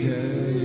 जय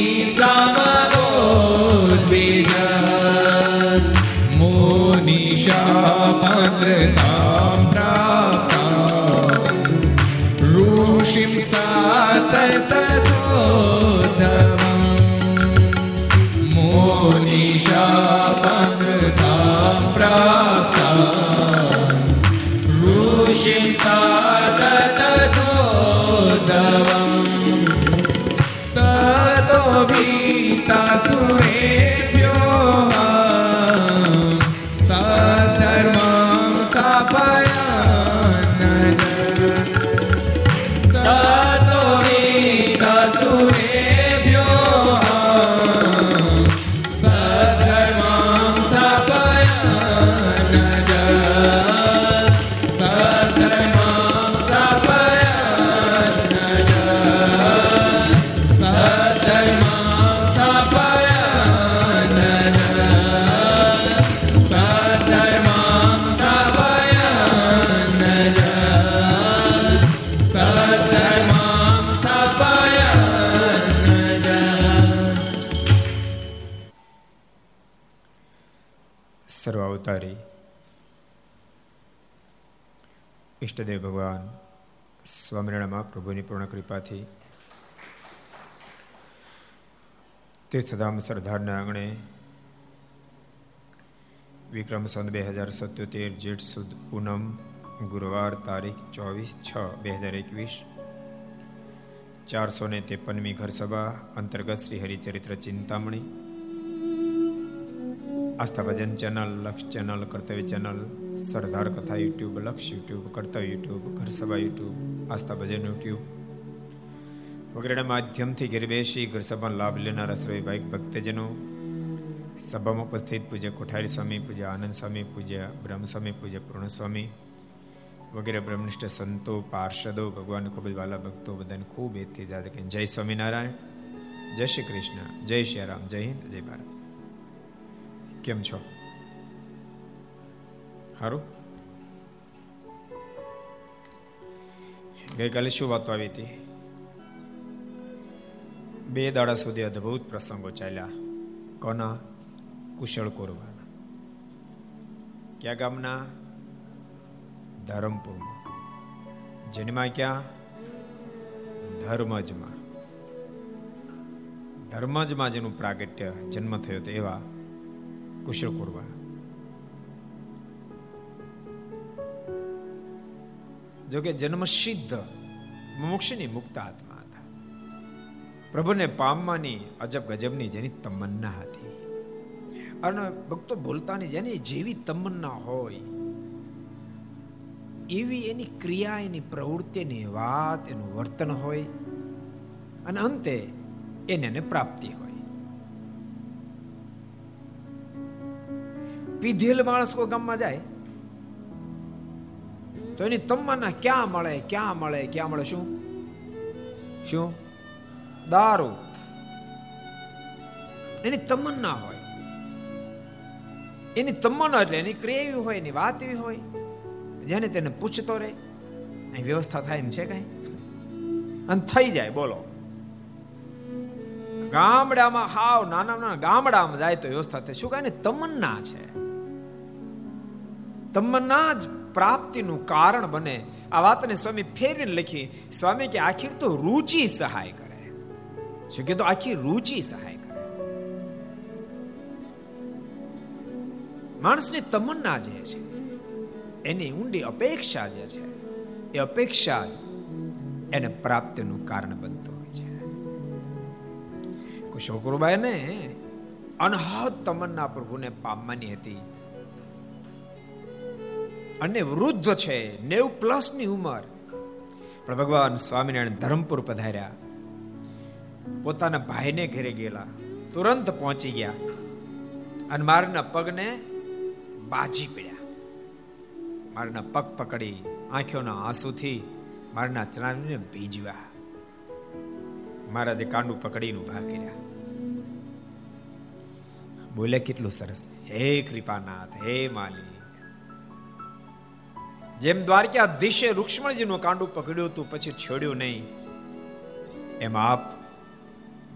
હિ Sure. ઈષ્ટદેવ ભગવાન સ્વામિનારાયણ મહાપ્રભુની પૂર્ણ કૃપાથી તીર્થધામ સરદારના આંગણે વિક્રમ સંત બે હજાર સત્યોતેર જેઠ સુદ પૂનમ ગુરુવાર તારીખ ચોવીસ છ બે હજાર એકવીસ ચારસો ને ત્રેપનમી ઘર સભા અંતર્ગત Shri Haricharitra Chintamani Aastha Bhajan channel Laksh channel Kartavya channel Sardar Katha YouTube Laksh YouTube કર્તવ્ય યુટ્યુબ ઘર સભા યુટ્યુબ આસ્થા ભજન યુટ્યુબ વગેરેના માધ્યમથી ઘેર બેસી ઘર સભાનો લાભ લેનારા સર્વે ભાઈ ભક્તજનો, સભામાં ઉપસ્થિત પૂજ્ય કોઠારી સ્વામી, પૂજ્ય આનંદ સ્વામી, પૂજ્ય બ્રહ્મ સ્વામી, પૂજ્ય પૂર્ણ વગેરે બ્રહ્મનિષ્ઠ સંતો, પાર્ષદો, ભગવાન ખૂબ જ વાલા ભક્તો બધાને ખૂબ એથી જય સ્વામિનારાયણ, જય શ્રી કૃષ્ણ, જય શ્રી રામ, જય હિન્દ, જય ભારત. કેમ છો? સારું ગઈકાલે શું વાતો આવી હતી? બે દાડા સુધી અદ્ભુત પ્રસંગો ચાલ્યા. કોના? કુશળ કોરવાના. ક્યાં ગામના? ધરમપુરમાં. જન્મા ક્યાં? ધર્મજમાં. ધર્મજમાં જેનું પ્રાગટ્ય જન્મ થયો તો એવા કુશળ કુરવા જોકે જન્મ સિદ્ધ મોક્ષની મુક્ત આત્મા હતા. પ્રભુને પામવાની અજબ ગજબની જેની તમન્ના હતી. અને ભક્તો બોલતાની જેની જેવી તમન્ના હોય, એવી એની ક્રિયા, એની પ્રવૃત્તિની વાત, એનું વર્તન હોય, અને અંતે એને એને પ્રાપ્તિ હોય પીધેલ માણસ કોઈ ગામમાં જાય? તો એની તમન્ના ક્યાં મળે ક્યાં મળે ક્યાં મળે? શું? શું? દારૂ. એની તમન્ના હોય. એની તમન્ના એટલે એની ક્રિયા એવી હોય, એની વાત એવી હોય. જેને તેને પૂછતો રહે. અહીં વ્યવસ્થા થાય એમ છે કઈ? અને થઈ જાય, બોલો. ગામડામાં હાવ, નાના નાના ગામડામાં જાય તો વ્યવસ્થા થાય. શું કહે તમન્ના છે. તમન્ના જ પ્રાપ્તિનું કારણ બને. આ વાતને સ્વામી ફેરીને લખી, સ્વામી કે આખી તો રુચિ સહાય કરે. શું તો આખી રુચિ સહાય કરે? માણસની તમન્ના જે છે, એની ઊંડી અપેક્ષા જે છે, એ અપેક્ષા એને પ્રાપ્તિનું કારણ બનતું હોય છે. કુશોકરુબાઈને અનહદ તમન્ના પ્રભુને પામવાની હતી. અને વૃદ્ધ છે, નેવ પ્લસની ઉંમર. પણ ભગવાન સ્વામિનારાયણ ધરમપુર પધાર્યા. પોતાના ભાઈને ઘરે ગયેલા. તુરંત પહોંચી ગયા અને મારના પગને બાજી પડ્યા. મારના પગ પકડી આંખોના આંસુથી મારના ચણાને ભીજવા. મહારાજે કાંડું પકડીને ઊભા કર્યા. બોલે, કેટલું સરસ. હે કૃપાનાથ, હે માલી જેમ દ્વારકાધીશે રૂક્ષ્મણજીનું કાંડું પકડ્યું હતું, પછી છોડ્યું નહીં. એમ આપ,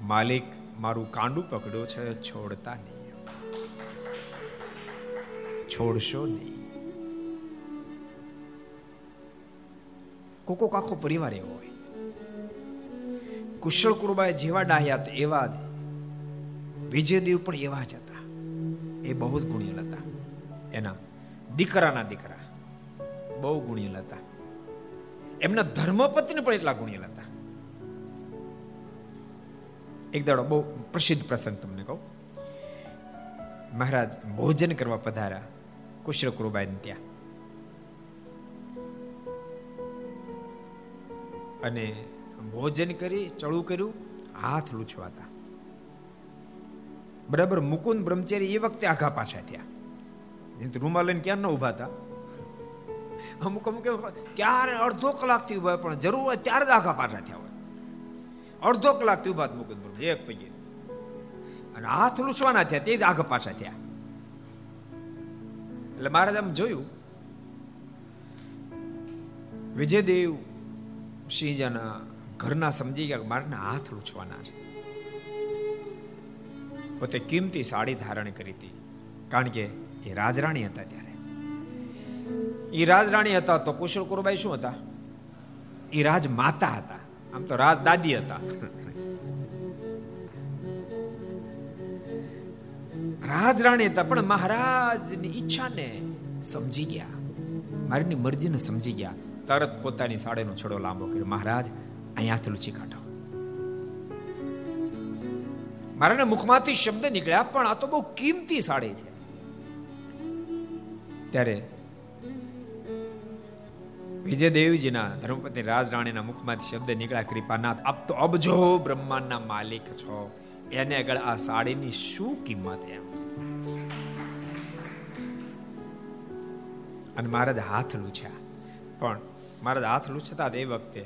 માલિક, મારું કાંડું પકડ્યું છે, છોડતા નહીં. છોડશો નહીં. કોકો કાખો પરિવાર એવો હોય. કુશળ કુરબાએ જેવા ડાહ્યા એવા જ. વિજયદેવ પણ એવા જ હતા. એ બહુ જ ગુણિયલ હતા. એના દીકરાના દીકરા. બહુ ગુણિયલ હતા. એમના ધર્મપત્ની પણ એટલા ગુણિયલ હતા. એક દાડો બહુ પ્રસિદ્ધ પ્રસંગ તમને કહું. મહારાજ ભોજન કરવા પધાર્યા કુશળ કુરુબાઈ ત્યાં. અને ભોજન કરી, ચળું કર્યું, હાથ લૂછવાતા. બરાબર મુકુંદ બ્રહ્મચારી એ વખતે આઘા પાછા થયા. રૂમાલ લઈને ક્યાં ન ઊભા હતા? અમુક અમુક ક્યારે અડધો કલાકથી ઊભા પણ જરૂર હોય ત્યારે જ આખા પાછા થયા હોય. અડધો કલાકથી ઊભા મુકુદ બ્રહ્મ એક પૈયે અને હાથ લૂછવાના થયા, તે જ આખા પાછા થયા. એટલે મહારાજ આમ જોયું, વિજયદેવ સિંહજાના ઘરના સમજી ગયા મારે હાથ લૂછવાના છે. પોતે કિંમતી સાડી ધારણ કરી હતી. કારણ કે એ રાજરાણી હતા ત્યારે. એ રાજરાણી હતા તો કુશળ કુરબાઈ શું હતા? એ રાજ માતા હતા. આમ તો રાજ દાદી હતા. રાજરાણી હતા, પણ મહારાજની ઈચ્છાને સમજી ગયા. મારીની મરજીને સમજી ગયા. તરત પોતાની સાડીનો છડો લાંબો કર્યો. મહારાજ અહીંયાથી લૂચી કાઢો. મારાના મુખમાંથી શબ્દ નીકળ્યા, પણ આ તો બહુ કિંમતી સાડી છે. ત્યારે વિજયદેવજીના ધર્મપતિ રાજરાણીના મુખમાંથી શબ્દ નીકળ્યા, કૃપાનાથ, આપ તો અબજો બ્રહ્માંડના માલિક છો. એને આગળ આ સાડીની શું કિંમત એમ? અને મહારાજ હાથ લૂછ્યા. પણ મહારાજ હાથ લૂછતા એ વખતે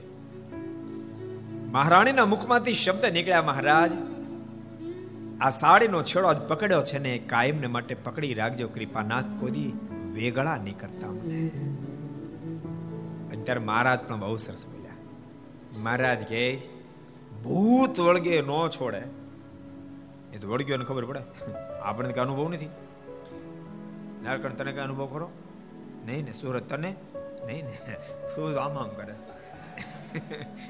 મહારાણીના મુખમાંથી શબ્દ નીકળ્યા, મહારાજ, આ સાડીનો છેડો આજ પકડ્યો છે ને, કાયમને માટે પકડી રાખજો. કૃપાનાથ કોઈ વેગળા નહીં કરતા ત્યારે મહારાજ પણ બહુ સરસ બોલ્યા. મહારાજ કે ભૂત વળગે ન છોડે. એ તો વળગ્યો ને ખબર પડે. આપણને કઈ અનુભવ નથી. નારકણ, તને કઈ અનુભવ કરો નહીં ને, સુરત તને? નહીં ને. શું આમ આમ કરે?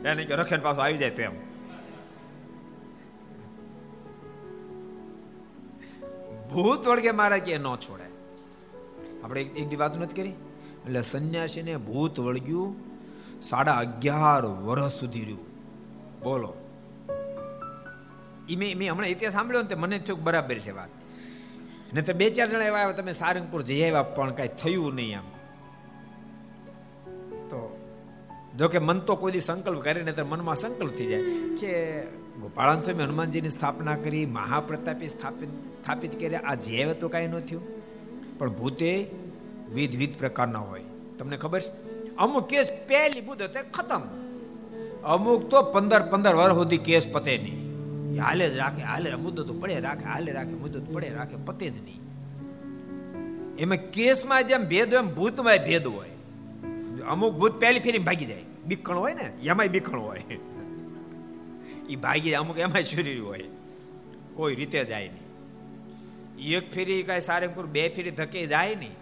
એને કે રખે પાછું આવી જાય તેમ ભૂત વળગે મારા કે ન છોડે? આપણે એક દી વાત નથી કરી? એટલે સંન્યાસીને ભૂત વળગ્યું, સાડા અગિયાર વર્ષ સુધી રહ્યું. બોલો. એ મેં મેં હમણાં ઇતિહાસ સાંભળ્યો ને મને થયું બરાબર છે વાત. ને તો બે ચાર જણા એવા આવ્યા, તમે સારંગપુર જઈ આવ્યા, પણ કાંઈ થયું નહીં આમ. તો જો કે મન તો કોઈ દી સંકલ્પ કરે ને તો મનમાં સંકલ્પ થઈ જાય કે ગોપાળાન સ્વામી હનુમાનજીની સ્થાપના કરી, મહાપ્રતાપી સ્થાપિત સ્થાપિત કર્યા, આ જે તો કાંઈ ન થયું. પણ ભૂતે વિધ વિધ પ્રકારના હોય. તમને ખબર છે? અમુક કેસ પહેલી બુદ્ધ તે ખતમ. અમુક તો પંદર પંદર વર્ષ સુધી કેસ પતે નહીં. હાલે જ રાખે, હાલે મુદ્દત પડે રાખે, હાલે રાખે મુદ્દો પડે રાખે, પતે જ નહીં. એમાં કેસમાં જેમ ભેદ હોય એમ ભૂતમાં ભેદ હોય. અમુક ભૂત પહેલી ફેરી ભાગી જાય. બીકણ હોય ને, એમાંય બીકણ હોય. એ ભાગી જાય, અમુક એમાંય શરીર હોય. કોઈ રીતે જાય નહીં. એક ફેરી કાંઈ સારંગપુર, બે ફેરી ધકે જાય નહીં.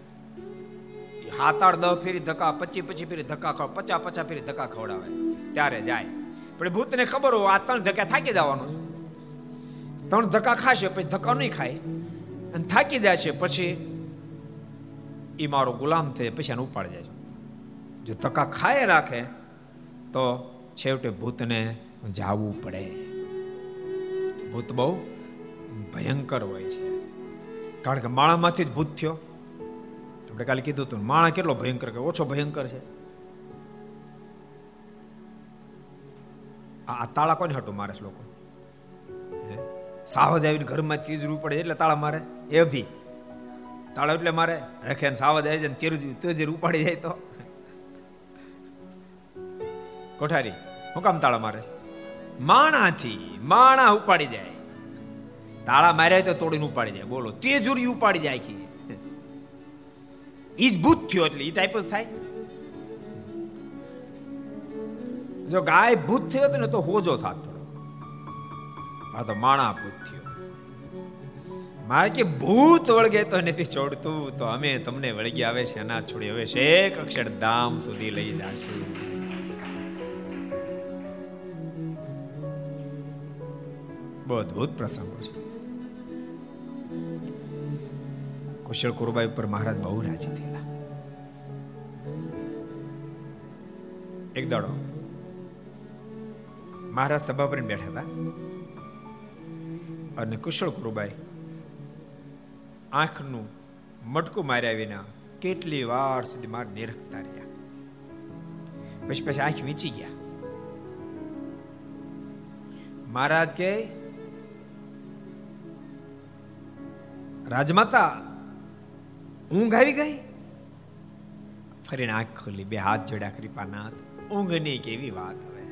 સાત આઠ દહ ફેરી ધક્કા, પચી પચી ફેરી ધક્કા ખવ પચાસ પચાસ ફેરી ધક્કા ખવડાવે. ત્યારે જાય. પણ ભૂતને ખબર હોય, આ ત્રણ ધક્કા થાકી જવાનું છે. ત્રણ ધક્કા ખાશે, પછી ધક્કા નહીં ખાય. અને થાકી જાય છે, પછી એ મારો ગુલામ થઈ પછી એને ઉપાડી જાય છે. જો ધક્કા ખાય રાખે, તો છેવટે ભૂતને જાવું પડે. ભૂત બહુ ભયંકર હોય છે. કારણ કે માળામાંથી જ ભૂત થયો. આપણે કાલે કીધું હતું માણા કેટલો ભયંકર કે ઓછો ભયંકર છે. આ તાળા કોને હટું મારે લોકો? સાવજ આવીને ઘરમાં તીજરું પડે, એટલે તાળા મારે એ ભી. તાળા એટલે મારે. રખે સાવજ આવી જાય તેરું તેજર ઉપાડી જાય તો. કોઠારી, હું કામ તાળા મારે માણાથી માણા ઉપાડી જાય. તાળા માર્યા તો તોડીને ઉપાડી જાય. બોલો, તેજુરી ઉપાડી જાય કે ઈ જ ભૂત થયો એટલે ઈ ટાઈપ જ થાય. જો ગાય ભૂત થયો હતો ને તો હોજો થાત થોડો આ તો માણા ભૂત થયો. મારે કે ભૂત વળગે તો નથી છોડતું, તો અમે તમને વળગી આવે છે ના છોડી હવે શેખ અક્ષરધામ સુધી લઈ જાશું. બહુ અદભુત પ્રસંગો છે. કુશળ કુરુબાઈ ઉપર મહારાજ બહુ રાજી થયેલા. એક દાડો મહારાજ સભા પર બેઠા હતા. અને કુશળ કુરુબાઈ આંખનું મટકું માર્યા વિના કેટલી વાર સુધી માર નિરખતા રહ્યા. પછી પછી આંખ વીચી ગયા. મહારાજ કે, રાજમાતા ઊંઘ આવી ગઈ? ફરીને આંખ ખોલી, બે હાથ જોડ્યા કૃપાનાથ. ઊંઘની કેવી વાત હવે.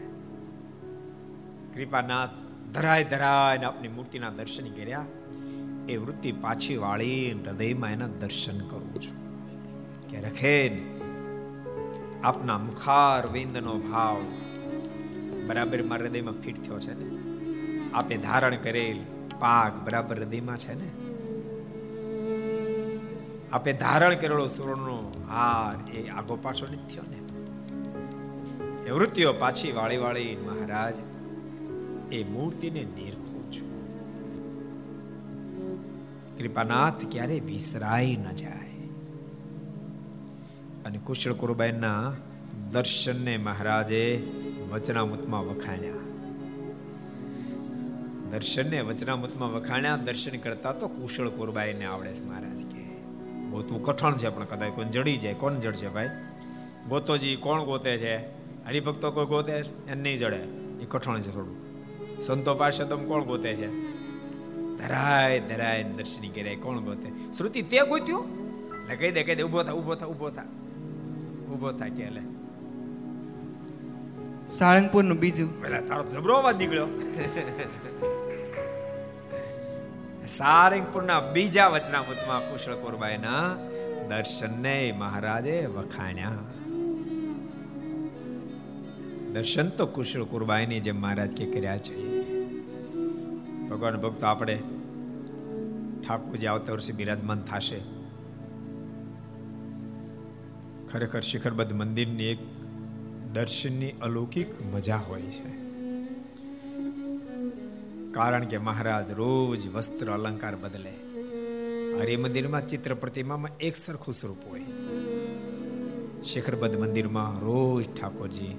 કૃપાનાથ ધરાય ધરાય આપની મૂર્તિના દર્શન કર્યા. એ વૃત્તિ પાછી વાળી હૃદયમાં એના દર્શન કરું છું. કે રખેન આપના મુખાર વિંદનો ભાવ બરાબર મારા હૃદયમાં ફિટ થયો છે ને. આપે ધારણ કરેલ પાક બરાબર હૃદયમાં છે ને. આપે ધારણ કરેલો સુવર્ણનો હાર એ આગો પાછો નથી થયો ને. એ વૃત્તિઓ પાછી વાળી વાળી મહારાજ એ મૂર્તિને નિરખો છો. કૃપાનાથ ક્યારે વિસરાઈ ન જાય. અને કુશળ કુરબાઈના દર્શનને મહારાજે વચનામૃતમાં વખાણ્યા. દર્શનને વચનામૃતમાં વખાણ્યા, દર્શન કરતા તો કુશળ કુરબાઈને આવડે છે મહારાજ. ગોતવું કઠણ છે પણ કદાચ કોણ જડી જાય કોણ જડશે ભાઈ? ગોતોજી કોણ ગોતે છે? હરિભક્તો કોઈ ગોતે એને નહીં જડે. એ કઠણ છે થોડું સંતો પાર્ષદમ કોણ ગોતે છે? ધરાય ધરાય દર્શની કર્યા કોણ ગોતે? શ્રુતિ તે ગોત્યું? એટલે કહી દે કહી દે ઊભો થા ઊભો થા ઊભો થા. ઊભો થા કે લે. સાળંગપુરનું બીજું. પેલા તારો જબરો અવાજ નીકળ્યો. સારંગપુરના બીજા વચનામૃતમાં કુશળ કોરબાઈના દર્શનને મહારાજે વખાણ્યા. દર્શન તો કુશળ કુરબાઈની જેમ મહારાજ કે કર્યા છે. ભગવાન ભક્તો, આપણે ઠાકોરજી આવતા વર્ષે બિરાજમાન થશે. ખરેખર શિખરબદ્ધ મંદિરની એક દર્શનની અલૌકિક મજા હોય છે. કારણ કે મહારાજ રોજ વસ્ત્ર અલંકાર બદલે હરિ મંદિરમાં ચિત્ર પ્રતિમામાં એક સરખું સ્વરૂપ હોય શિખરબદ્ધ મંદિરમાં રોજ ઠાકોરજી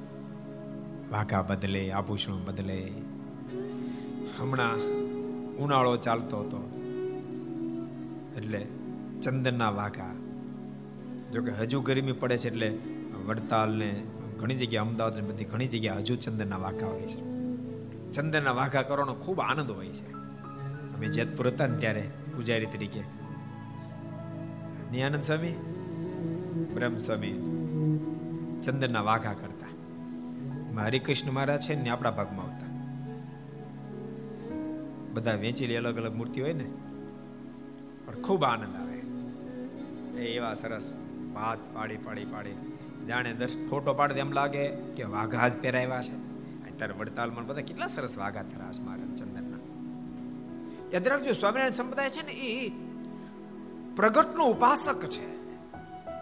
વાઘા બદલે આભૂષણો બદલે હમણાં ઉનાળો ચાલતો હતો એટલે ચંદનના વાઘા જોકે હજુ ગરમી પડે છે એટલે વડતાલ ને ઘણી જગ્યાએ અમદાવાદ ને બધી ઘણી જગ્યાએ હજુ ચંદનના વાઘા હોય છે ચંદનના વાઘા કરવાનો ખૂબ આનંદ હોય છે. અમે જેતપુર હતા ને ત્યારે પૂજારી તરીકે. નિયાનંદ સ્વામી બ્રહ્મ સ્વામી ચંદનના વાઘા કરતા. હરિકૃષ્ણ મહારાજ છે ને આપણા ભાગમાં આવતા. બધા વેચેલી અલગ અલગ મૂર્તિ હોય ને, પણ ખૂબ આનંદ આવે. એ એવા સરસ ભાત પાડી પાડી પાડી. જાણે દસ ફોટો પાડે એમ લાગે કે વાઘા જ પહેરાવ્યા છે. અત્યારે વડતાલમાં બધા કેટલા સરસ વાઘા ધરાશ મહારાજ ચંદનના. યાદ રાખજો સ્વામિનારાયણ સંપ્રદાય છે ને એ પ્રગટનો ઉપાસક છે.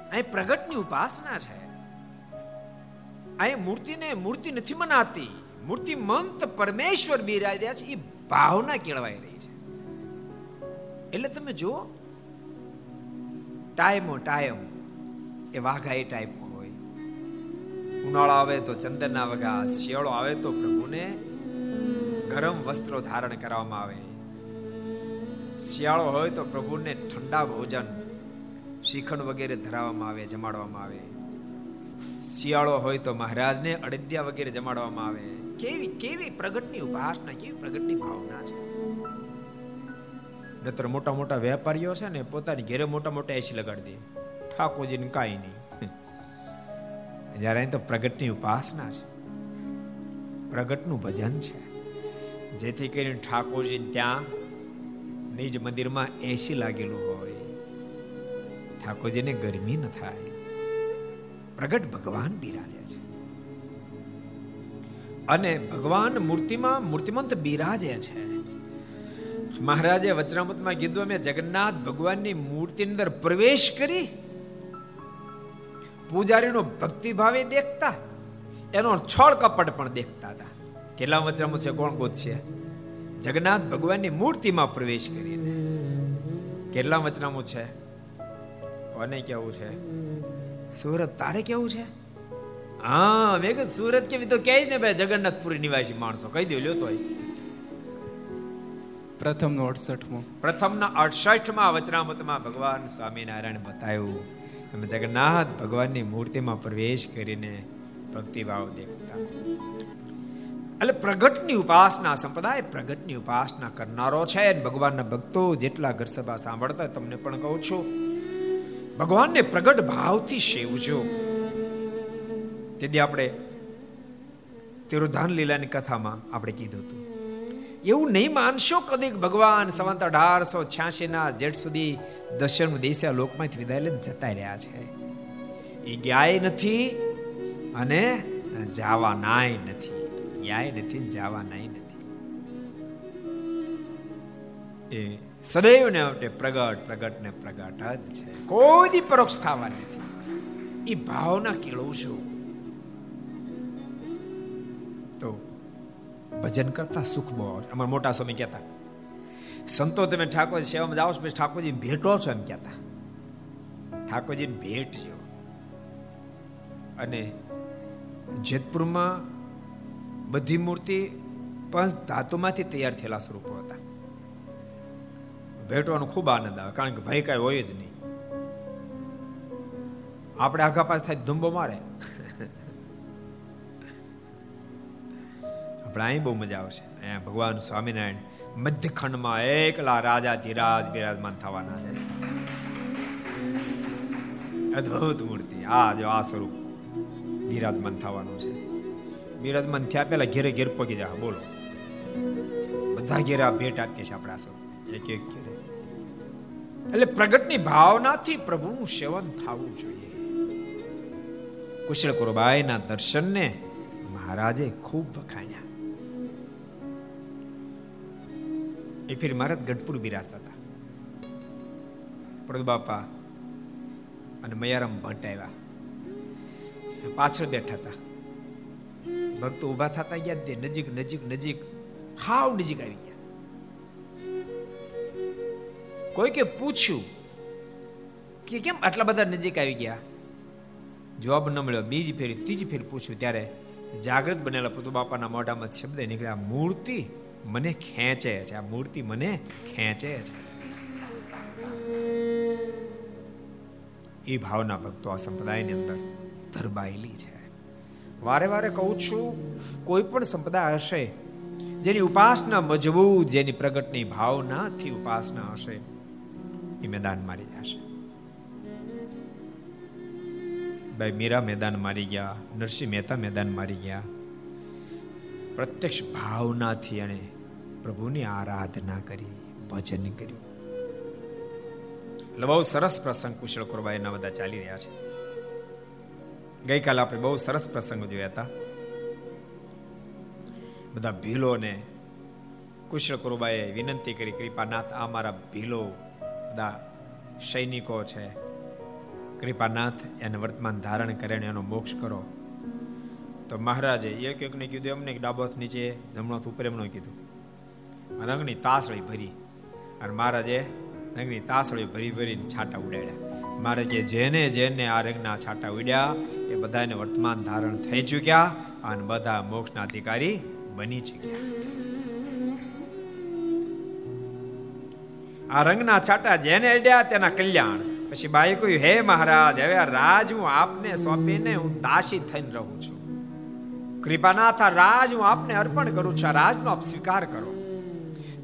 અહીં પ્રગટની ઉપાસના છે. અહીં મૂર્તિને મૂર્તિ નથી મનાતી. મૂર્તિમંત પરમેશ્વર બિરાજ્યા છે, એ ભાવના કેળવાઈ રહી છે. એટલે તમે જુઓ, ટાઈમો ટાઈમ એ વાઘા એ હોય ઉનાળો આવે તો ચંદનના વગા શિયાળો આવે તો પ્રભુને ગરમ વસ્ત્રો ધારણ કરવામાં આવે. શિયાળો હોય તો પ્રભુને ઠંડા ભોજન, શિખંડ વગેરે ધરાવવામાં આવે, જમાડવામાં આવે. શિયાળો હોય તો મહારાજને અડદિયા વગેરે જમાડવામાં આવે. કેવી કેવી પ્રગટની ઉપાસના, કેવી પ્રગટની ભાવના છે. નતર મોટા મોટા વેપારીઓ છે ને પોતાની ઘેરે મોટા મોટા એસી લગાડી દે. ઠાકોરજીને કાંઈ નહીં. જ્યારે અહીં તો પ્રગટની ઉપાસના છે. પ્રગટનું ભજન છે. જેથી કરીને ઠાકોરજી ત્યાં નિજ મંદિરમાં એસી લાગેલું હોય. ઠાકોરજીને ગરમી ન થાય. પ્રગટ ભગવાન બિરાજે છે. અને ભગવાન મૂર્તિમાં મૂર્તિમંત બિરાજે છે. મહારાજે વચનામૃતમાં કીધું, અમે જગન્નાથ ભગવાનની મૂર્તિની અંદર પ્રવેશ કરી પૂજારીનો ભક્તિભાવે દેખતા. એનો છળ કપટ પણ દેખતા હતા. કેટલા વચનામૃત છે? કોણ ગોત છે? જગન્નાથ ભગવાનની મૂર્તિમાં પ્રવેશ કરીને. કેટલા વચનામૃત છે? કોને કેવું છે? સુરત તારે કેવું છે? હા મેં કીધું સુરત કેવી? તો કહે ને ભાઈ જગન્નાથપુરી નિવાસી માણસો. કહી દો લ્યો તોય. પ્રથમનો અડસઠમો. પ્રથમના અડસઠમાં વચનામતમાં ભગવાન સ્વામિનારાયણ બતાવ્યું. અમે જગન્નાથ ભગવાનની મૂર્તિમાં પ્રવેશ કરીને ભક્તિભાવ દેખતા. એટલે પ્રગટની ઉપાસના, સંપ્રદાય પ્રગટની ઉપાસના કરનારો છે ભગવાનના ભક્તો જેટલા ઘર સભા સાંભળતા તમને પણ કહું છું, ભગવાનને પ્રગટ ભાવથી સેવજો. તેથી આપણે તિરુધાન લીલાની કથામાં આપણે કીધું હતું. એવું નહીં માનશો કદીક ભગવાન સંવંત અઢારસો છ્યાસી ના જેઠ સુધી દર્શન દેશે લોકમાંથી વિદાય લઈને જતા રહ્યા છે. એ ગયા નથી અને જાવા નાય નથી. ગયા નથી જાવા નાય નથી. એ સદૈવને માટે પ્રગટ પ્રગટ ને પ્રગટ જ છે. કોઈ દી પરોક્ષ થવા નથી. એ ભાવના કેળવું છું. ભજન કરતા સુખ બહુ આવે. અમારા મોટા સ્વામી કહેતા, સંતો તમે ઠાકોર સેવામાં જાઓ છો, પછી ઠાકોરજી ભેટો છો એમ કહેતા. ઠાકોરજીને જેવો. અને જેતપુરમાં બધી મૂર્તિ પંચ ધાતુમાંથી તૈયાર થયેલા સ્વરૂપો હતા. ભેટવાનો ખૂબ આનંદ આવે, કારણ કે ભાઈ કાંઈ હોય જ નહીં. આપણે આઘા પાસ થાય ધુંબો મારે આપણે બહુ મજા આવશે. અહીંયા ભગવાન સ્વામિનારાયણ મધ્યખંડમાં એકલા રાજા ધીરાજ બિરાજમાન થવાના છે. અદ્ભુત મૂર્તિ. આ જો આ સ્વરૂપ બિરાજમાન થવાનું છે. બિરાજમાન થયા પહેલા ઘેરે ઘેર પગી જા બોલો. બધા ઘેરા ભેટ આપીએ છીએ આપણા સૌ. એક એક ઘેરે. એટલે પ્રગટની ભાવનાથી પ્રભુનું સેવન થવું જોઈએ. કુશળ કુરબાઈના દર્શનને મહારાજે ખૂબ વખાણ્યા. એ ફિર મહારાજ ગઢપુર બિરાજતા હતા. પ્રભુ બાપા અને મયારામ ભટ્ટ આવ્યા. પાછળ બેઠા હતા. ભક્તો ઊભા થતા ગયા તે નજીક નજીક નજીક હાવ નજીક આવી ગયા. કોઈ કે પૂછ્યું કે કેમ આટલા બધા નજીક આવી ગયા? જવાબ ન મળ્યો. બીજી ફેરી, ત્રીજી ફેરી પૂછ્યું ત્યારે જાગૃત બનેલા પ્રભુ બાપાના મોઢામાં શબ્દ નીકળ્યા, મૂર્તિ મને ખેંચે છે. આ મૂર્તિ મને ખેંચે છે. એ ભાવના ભક્તો આ સંપ્રદાયની અંદર ધરબાયેલી છે. વારે વારે કહું છું, કોઈ પણ સંપ્રદાય હશે, જેની ઉપાસના મજબૂત, જેની પ્રગટની ભાવનાથી ઉપાસના હશે, એ મેદાન મારી જશે. ભાઈ, મીરા મેદાન મારી ગયા, નરસિંહ મહેતા મેદાન મારી ગયા. પ્રત્યક્ષ ભાવનાથી એણે પ્રભુની આરાધના કરી, ભજન કર્યું. એટલે બહુ સરસ પ્રસંગ કુશળ કુરબાઈના બધા ચાલી રહ્યા છે. ગઈકાલે આપણે બહુ સરસ પ્રસંગ જોયા હતા. બધા ભીલોને કુશળ કુરબાએ વિનંતી કરી, કૃપાનાથ, આ મારા ભીલો, બધા સૈનિકો છે. કૃપાનાથ, એને વર્તમાન ધારણ કરે એનો મોક્ષ કરો. તો મહારાજે એક એકને કીધું, એમને ડાબોથ નીચે જમણો ઉપર એમનો કીધું. રંગની તાસળી ભરી અને મહારાજે રંગની તાસળી ભરી ભરીને છાટા ઉડાડ્યા. મહારાજે જેને જેને આ રંગના છાટા ઉડ્યા, એ બધાને વર્તમાન ધારણ થઈ ચૂક્યા અને બધા મોક્ષના અધિકારી બની ચૂક્યા. આ રંગના છાટા જેને અડ્યા તેના કલ્યાણ. પછી બાઈ કહ્યું, હે મહારાજ, હવે રાજ હું આપને સોંપીને હું દાસી થઈને રહું છું. કૃપાનાથ, આ રાજ હું આપને અર્પણ કરું છું. આ રાજનો આપ સ્વીકાર કરો.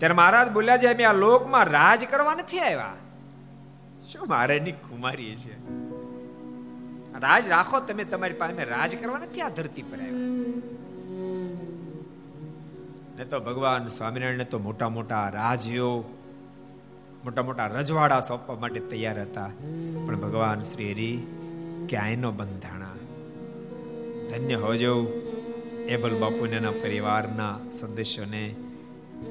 ત્યારે મહારાજ બોલ્યા છે અમે આ લોકમાં રાજ કરવા નથી આવ્યા. શું મહારાજની કુમારી છે? રાજ રાખો, તમે તમારી પાસે રાજ કરવા નથી આ ધરતી પર આવ્યા. ને તો ભગવાન સ્વામિનારાયણ તો મોટા મોટા રાજ્યો મોટા મોટા રજવાડા સોંપવા માટે તૈયાર હતા. પણ ભગવાન શ્રી હરિ, ક્યાંયનો બંધાણા? ધન્ય હોજો, એબલ બાપુને એના પરિવારના સદસ્યોને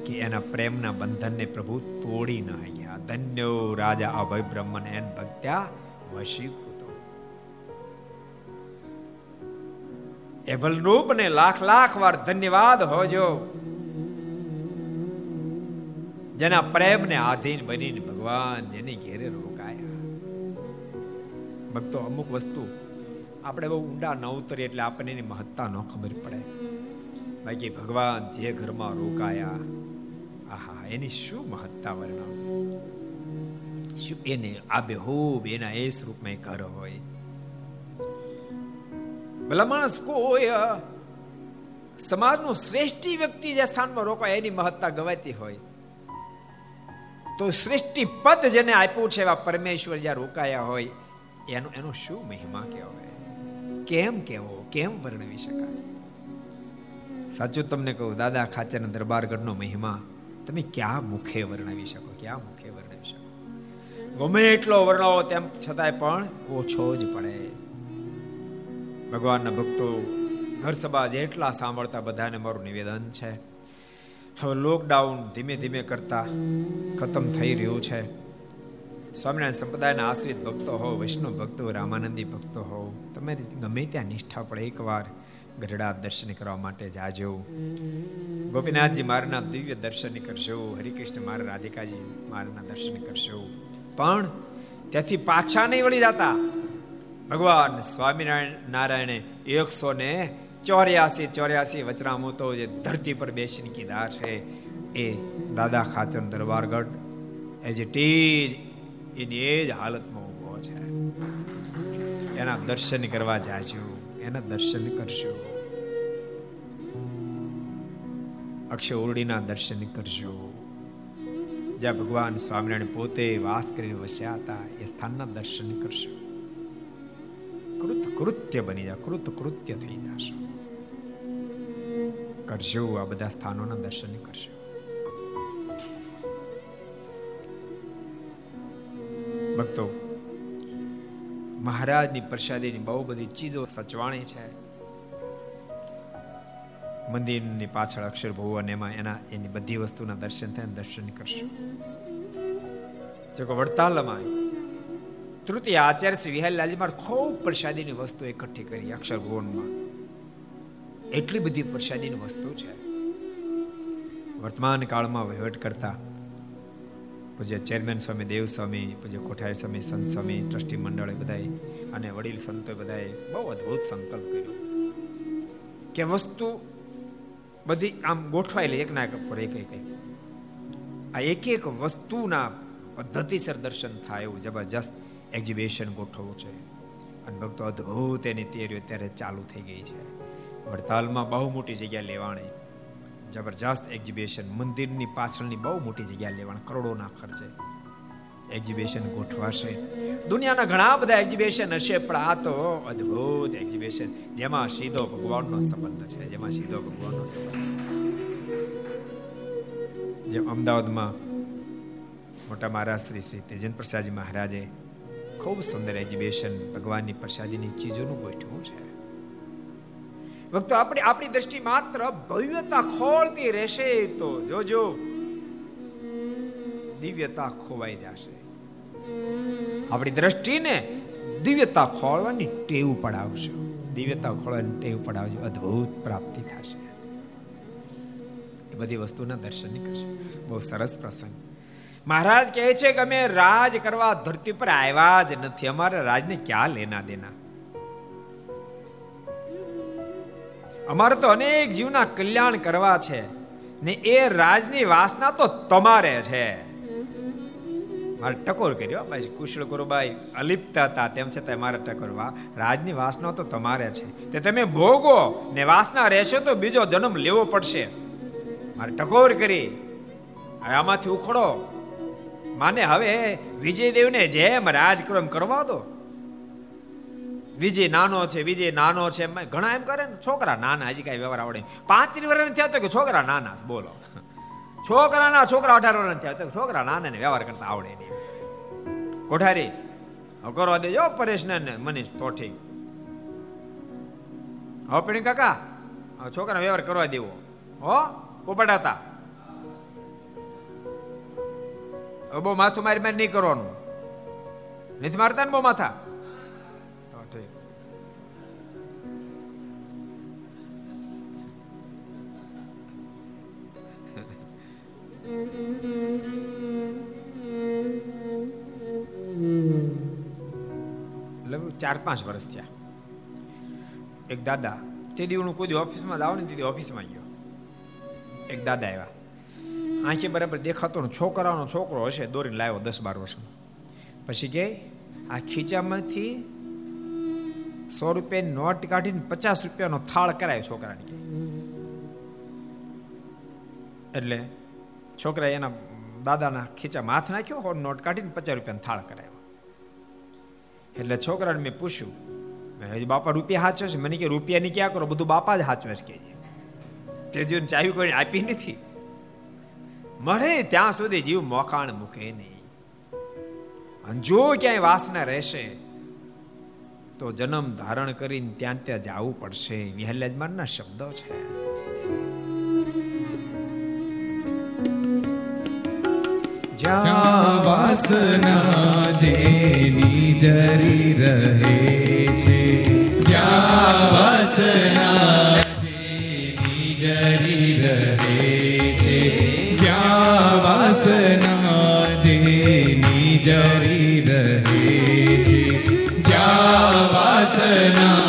કે એના પ્રેમના બંધનને પ્રભુ તોડી ન ગયા ધન્યો રાજા અભય બ્રહ્મન એન ભક્ત્યા વશીભૂતો એબલ રૂપને લાખ લાખ વાર ધન્યવાદ હોજો. જેના પ્રેમને આધીન બનીને ભગવાન જેની ઘેરે રોકાયા. ભક્તો, અમુક વસ્તુ આપણે બહુ ઊંડા ન ઉતરીએ એટલે આપણને એની મહત્તા ન ખબર પડે. બાકી ભગવાન, જે ઘરમાં રોકાયા, આહા, એની શું મહત્તા વર્ણવ? શું એને આબે હોબ, એના એ સ્વરૂપમાં ઘર હોય? ભલા માણસ કોઈ સમાજનો શ્રેષ્ઠી વ્યક્તિ જે સ્થાનમાં રોકાય, એની મહત્તા ગવાતી હોય. તો શ્રેષ્ઠી પદ જેને આપ્યું છે, એવા પરમેશ્વર જ્યાં રોકાયા હોય, એનો એનો શું મહિમા કહેવાય? કેમ કેવો કેમ વર્ણવી શકાય? સાચું તમને કહું, દાદા ખાચરના દરબારગઢનો મહિમા, તમે ક્યાં મુખે વર્ણવી શકો, ક્યાં મુખે વર્ણવી શકો? ગમે એટલો વર્ણવો તેમ છતાંય પણ ઓછો જ પડે. ભગવાનના ભક્તો ઘર સભા જેટલા સાંભળતા બધાને મારું નિવેદન છે. હવે લોકડાઉન ધીમે ધીમે કરતા ખતમ થઈ રહ્યું છે. સ્વામિનારાયણ સંપ્રદાયના આશ્રિત ભક્તો હો વૈષ્ણવ ભક્તો, રામાનંદી ભક્તો હો તમે ગમે ત્યાં નિષ્ઠા પડે એકવાર ગઢડા દર્શન કરવા માટે જાજો. ગોપીનાથજી મારના દિવ્ય દર્શન કરશો હરિકૃષ્ણ મારા, રાધિકાજી મારના દર્શન કરશો પણ ત્યાંથી પાછા નહીં વળી જતા. ભગવાન સ્વામિનારાયણ, નારાયણે એકસો ને ચોર્યાસી ચોર્યાસી વચરામૂતો જે ધરતી પર બેસીને કીધા છે, એ Dada Khachar Darbargadh as it is એની એ જ હાલતમાં ઊભો છે. એના દર્શન કરવા જાજો. એના દર્શન કરશો અક્ષય ઓરડીના દર્શન કરજો. જ્યાં ભગવાન સ્વામિનારાયણ પોતે વાસ કરીને વસ્યા હતા, એ સ્થાનના દર્શન કરશો. કૃત કૃત્ય બની જા, કૃત કૃત્ય થઈ જશો. કરજો, આ બધા સ્થાનોના દર્શન કરશો. ભક્તો મહારાજની પ્રસાદીની બહુ બધી ચીજો સચવાણી છે. મંદિરની પાછળ અક્ષર ભુવન એમાં એના, એની બધી વસ્તુના દર્શન થાય દર્શન કરશો. જો કે વડતાલમાં તૃતીય આચાર્ય શ્રી વિહારલાલજી માર ખૂબ પ્રસાદીની વસ્તુ એકઠી કરી અક્ષર ભુવનમાં. એટલી બધી પ્રસાદીની વસ્તુ છે. વર્તમાન કાળમાં વહીવટ કરતા પૂજ્ય ચેરમેન સ્વામી, દેવ સ્વામી, પૂજ્ય કોઠારી સ્વામી, સંત સ્વામી, ટ્રસ્ટી મંડળે બધાએ અને વડીલ સંતોએ બધાએ બહુ અદ્ભુત સંકલ્પ કર્યો. કે વસ્તુ બધી આમ ગોઠવાયેલી એકના એક પર એક એક. આ એક એક વસ્તુના પદ્ધતિસર દર્શન થાય એવું જબરજસ્ત એક્ઝિબિશન ગોઠવવું છે. અને ભક્તો અદ્ભુત એની તૈયારીઓ અત્યારે ચાલુ થઈ ગઈ છે. વડતાલમાં બહુ મોટી જગ્યા લેવાણી. જબરજસ્ત એક્ઝિબિશન મંદિરની પાછળની બહુ મોટી જગ્યા લેવાણ કરોડોના ખર્ચે. એક્ઝિબિશન ગોઠવાશે. દુનિયાના ઘણા બધા એક્ઝિબિશન હશે, પણ આ તો અદ્ભુત એક્ઝિબિશન જેમાં સીધો ભગવાનનો સંબંધ છે, જેમાં સીધો ભગવાનનો સંબંધ જેમ અમદાવાદમાં મોટા મહારાજ શ્રી શ્રી તેજન પ્રસાદજી મહારાજે ખૂબ સુંદર એક્ઝિબિશન ભગવાનની પ્રસાદીની ચીજોનું ગોઠવું છે. ભક્તો, આપણી આપણી દ્રષ્ટિ માત્ર ભવ્યતા ખોળતી રહેશે તો. જોજો દિવ્યતા ખોવાઈ જશે. આપણી દ્રષ્ટિને દિવ્યતા ખોળવાની ટેવ પડાવશો. દિવ્યતા ખોળવાની ટેવ પડાવજો. અદ્ભુત પ્રાપ્તિ થશે. એ બધી વસ્તુના દર્શન કરશો બહુ સરસ પ્રસંગ. મહારાજ કહે છે કે અમે રાજ કરવા ધરતી પર આવ્યા જ નથી. અમારે રાજને ક્યાં લેના દેના? અમારે તો અનેક જીવના કલ્યાણ કરવા છે. ને એ રાજની વાસના તો તમારે છે. મારે ટકોર કર્યો પછી કુશળ ગુરુબાઈ અલિપ્ત હતા તેમ છતાં મારે ટકોર. વા, રાજની વાસના તો તમારે છે. તે તમે ભોગો ને વાસના રહેશે તો બીજો જન્મ લેવો પડશે. મારે ટકોર કરી. હવે આમાંથી ઉખડો. માને હવે વિજયદેવને જેમ રાજક્રમ કરવા દો. વિજય નાનો છે, વિજય નાનો છે ઘણા એમ કરે ને, છોકરા નાના, હજી કઈ વ્યવહાર આવડે પાંત્રીસ વર્ષ થયા તો કે છોકરા નાના બોલો. છોકરાના છોકરા અઢાર વર્ષ થયા તો છોકરા નાના ને વ્યવહાર કરતા આવડે નહીં. કોઠારી કરવા દેજો પરેશ ને મનીષ, તો ઠીક. હો, પીણી કાકા છોકરા વ્યવહાર કરવા દેવો. હો, પોપટાતા. બહુ માથું મારી મારી નહીં કરવાનું. નથી મારતા ને બહુ માથા? ચાર પાંચ વર્ષ થયા. એક દાદા, તે દી હું કોઈ ઓફિસમાં જાવ ને તે ઓફિસમાં ગયો. એક દાદા આવ્યા. આંખે બરાબર દેખાતો ને છોકરાનો છોકરો હશે, દોરીને લાવ્યો દસ બાર વર્ષનો. પછી કે, આ ખીચામાંથી સો રૂપિયાની નોટ કાઢીને પચાસ રૂપિયાનો થાળ કરાયો છોકરાને કે. એટલે છોકરાએ એના દાદાના ખીચામાં હાથ નાખ્યો નોટ કાઢીને પચાસ રૂપિયાનો થાળ કરાવ્યો. એટલે છોકરાને મેં પૂછ્યું હજી બાપા રૂપિયા હાચવે છે? મને કે રૂપિયાની ક્યાં કરો, બધું બાપા જ હાચવે છે કે તે જીવન ચાવી કોઈ આપી નથી. મરે ત્યાં સુધી જીવ મોખાણ મૂકે નહીં. જો ક્યાંય વાસના રહેશે, તો જન્મ ધારણ કરીને ત્યાં ત્યાં જવું પડશે. વિહલ્યાજમાનના શબ્દો છે. જ્યાં વાસના જેની જરી રહે છે, જ્યાં વાસના જેની જરી રહે છે, જ્યાં વાસના જેની જરી રહે છે, જ્યાં વાસના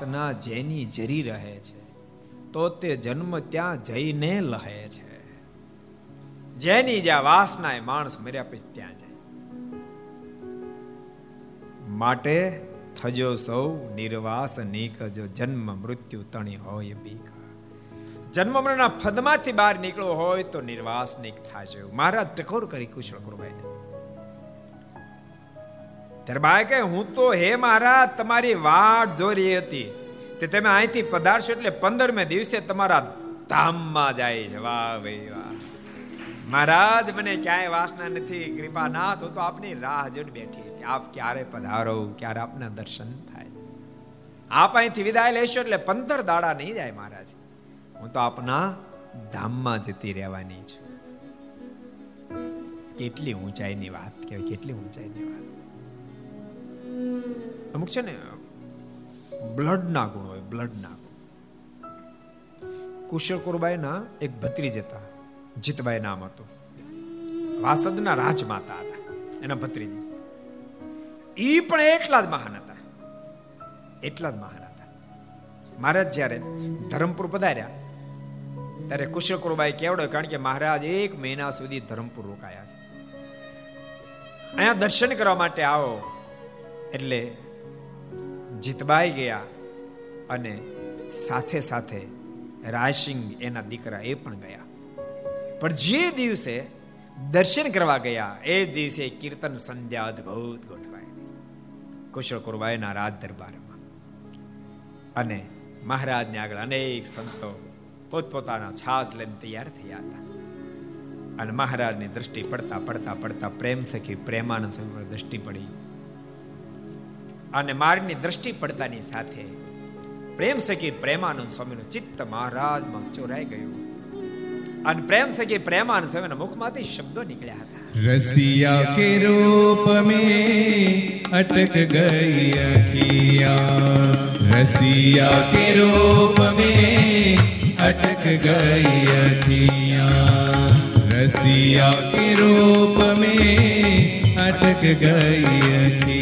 વાસના જેની જરી રહે છે, તો તે જન્મ ત્યાં જઈને લહે છે. જેની જ્યાં વાસના એ માણસ મર્યા પછી ત્યાં જાય. માટે થજો સૌ નિર્વાસ નીકજો જન્મ મૃત્યુ તણી હોય બીક. જન્મ મરણના ફદમાંથી બહાર નીકળવો હોય તો નિર્વાસ નીક થાજો. મહારાજ ટકોર કરી કુશળ ગુરુભાઈને ત્યારે બાએ કહે હું તો, હે મહારાજ, તમારી વાટ જોરી હતી. તે તમે અહીંથી પધારશો એટલે પંદરમે દિવસે તમારા ધામમાં જાય છે. વાહ ભાઈ વાહ. મહારાજ, મને ક્યાંય વાસના નથી કૃપાનાથ હું તો આપની રાહ જોઈને બેઠી આપ ક્યારે પધારો? ક્યારે આપના દર્શન થાય? આપ અહીંથી વિદાય લેશો એટલે પંદર દાડા નહીં જાય મહારાજ. હું તો આપના ધામમાં જતી રહેવાની છું. કેટલી ઊંચાઈની વાત કહેવાય, કેટલી ઊંચાઈની વાત. અમુક છે ને, બ્લડના ગુણ હોય, બ્લડના કુશળ કુરબાઈના એક ભત્રી હતા જીતબાઈ નામ હતું. વાસદના રાજમાતા હતા, એના ભત્રીજ. ઈ પણ એટલા જ મહાન હતા, એટલા જ મહાન હતા. મહારાજ જ્યારે ધરમપુર પધાર્યા, ત્યારે કુશળ કુરબાઈ કેવડો, કારણ કે મહારાજ એક મહિના સુધી ધરમપુર રોકાયા છે. અહીંયા દર્શન કરવા માટે આવો. એટલે જીતબાઈ ગયા અને સાથે સાથે રાયસિંગ એના દીકરા એ પણ ગયા. પણ જે દિવસે દર્શન કરવા ગયા, એ દિવસે કીર્તન સંધ્યા અદભુત ગોઠવાય. કુશળ કુરબાઈના રાજ દરબારમાં. અને મહારાજને આગળ અનેક સંતો પોતપોતાના છાજ લઈને તૈયાર થયા હતા. અને મહારાજની દ્રષ્ટિ પડતા પડતા પડતા પ્રેમ સખી પ્રેમાનંદ દ્રષ્ટિ પડી. અને મારની દ્રષ્ટિ પડતાની સાથે. પ્રેમ સખી પ્રેમાનંદ સ્વામીનું ચિત્ત મહારાજમાં ચોરાઈ ગયું. અને પ્રેમ સખી પ્રેમાનંદ સ્વામીના મુખમાંથી શબ્દો નીકળ્યા હતા. રસિયા કે રૂપ મે અટક ગઈ અખિયા. રસિયા કે રૂપ મે અટક ગઈ અખિયા. રસિયા કે રૂપ મે અટક ગઈ અખિયા.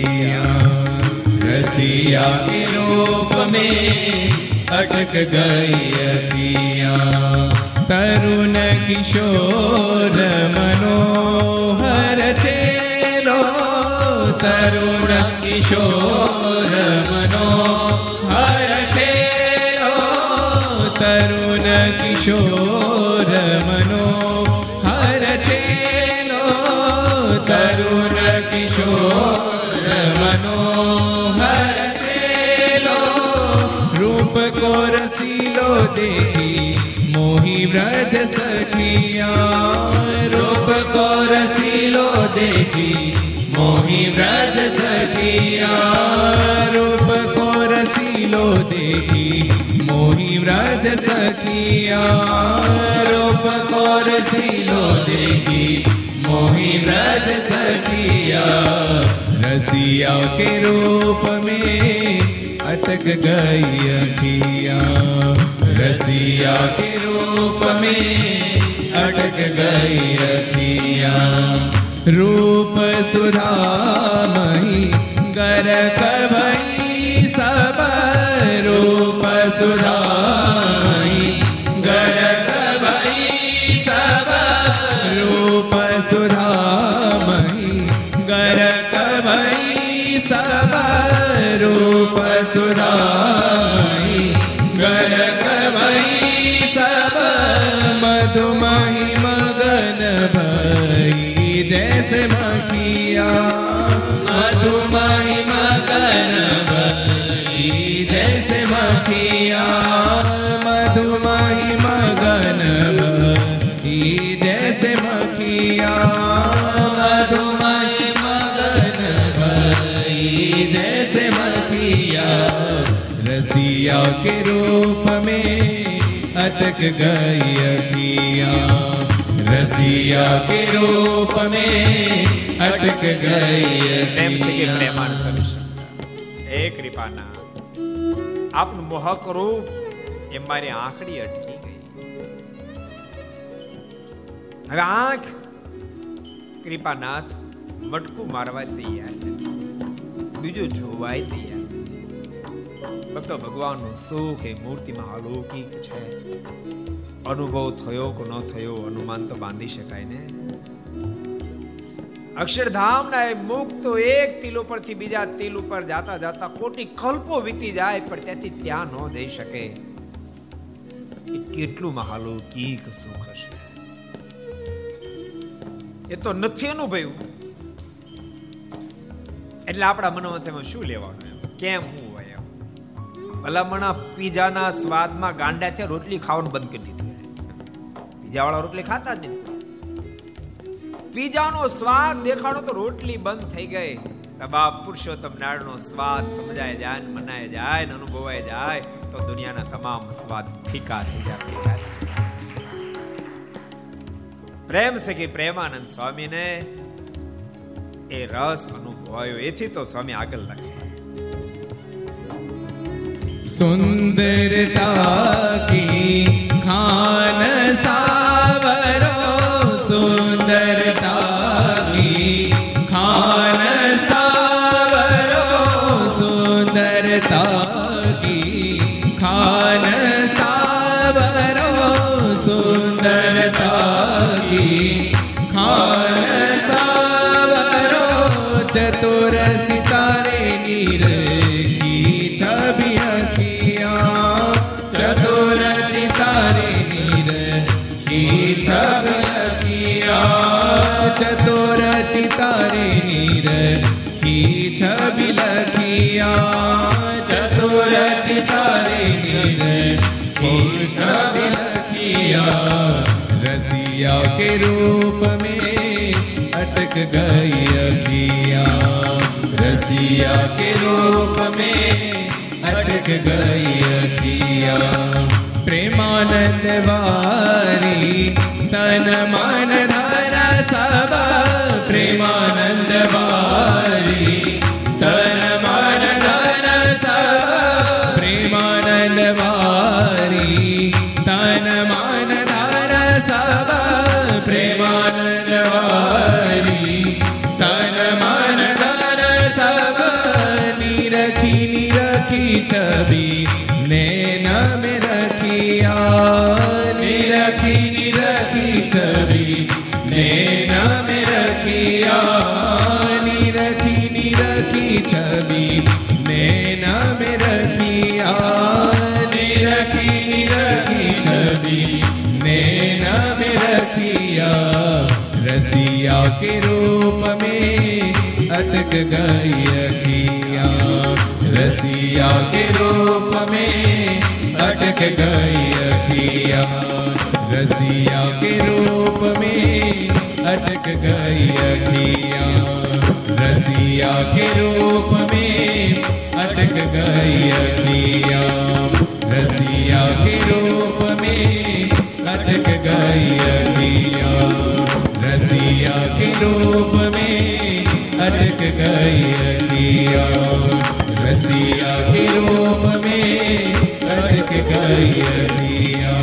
रसिया के रूप में अटक गई अखिया तरुण किशोर मनोहर चेलो तरुण किशोर मनोहर चेलो तरुण किशोर मनोहर चेलो तरुण किशोर देखी मोही व्रज सखिया रूप को रसीलो देखी। मोही व्रज सखिया रूप को रसीलो देखी। मोही व्रज सखिया रूप को रसीलो देखी। मोही व्रज सखिया रसिया के रूप में अटक गई अखिया। रसिया के रूप में अटक गई अखिया रूप सुधा मही गर कभई सब रूप सुधा रसिया के रूप में अटक गई अखिया रसिया के रूप में अटक गई પ્રેમ સખી अखिया પ્રેમાનંદ સ્વામી શબ્દ હે કૃપાના આપનું મોહક રૂપ એ મારી આંખડી અટકી ગઈ હવે આંખ કૃપાનાથ મટકું મારવા તૈયાર નથી બીજું જોવાય તૈયાર નથી ભક્તો ભગવાનનું સુખ એ મૂર્તિમાં અલૌકિક છે. અનુભવ થયો કે ન થયો અનુમાન તો બાંધી શકાય ને? અક્ષરધામના એ મુખ તો એક તિલ ઉપરથી બીજા તિલ ઉપર જાતા જાતા કોટી કલ્પો વીતી જાય, પણ ત્યાંથી ત્યાં ન જઈ શકે. એ કેટલું મહાલૌકિક સુખ હશે. એ તો નથી અનુભવ્યું. એટલે આપણા મનમાં તેમાં શું લેવાનું એમ? કેમ હું ભલામણા પીઝાના સ્વાદમાં ગાંડા થયા, રોટલી ખાવાનું બંધ કરી દીધું પીઝા વાળા રોટલી ખાતા જ નહીં. પીઝાનો સ્વાદ દેખાડો તો રોટલી બંધ થઈ ગઈ. બાપ પુરુષોત્તમ નારાયણનો સ્વાદ સમજાય જાય ને મનાય જાય ને અનુભવાય જાય, તો દુનિયાના તમામ સ્વાદ ફીકા થઈ જાય પ્રેમ પ્રેમ સખી પ્રેમાનંદ સ્વામીને એ રસ અનુભવાયો. એથી તો સ્વામી આગળ લખે. सुन्दरता की खान सा केशव किया रसिया के रूप में अटक गई अखिया रसिया के रूप में अटक गई अखिया प्रेमानंद वारी तन मन धारी के रूप में अटक गई अखिया रसिया के रूप में अटक गई अखिया रसिया के रूप में अटक गई अखिया रसिया के रूप में अटक गई अखिया रसिया के रूप में अटक गई अखिया रसिया के रूप में, अटक गई अखिया रसिया के रूप में, अटक गई अखिया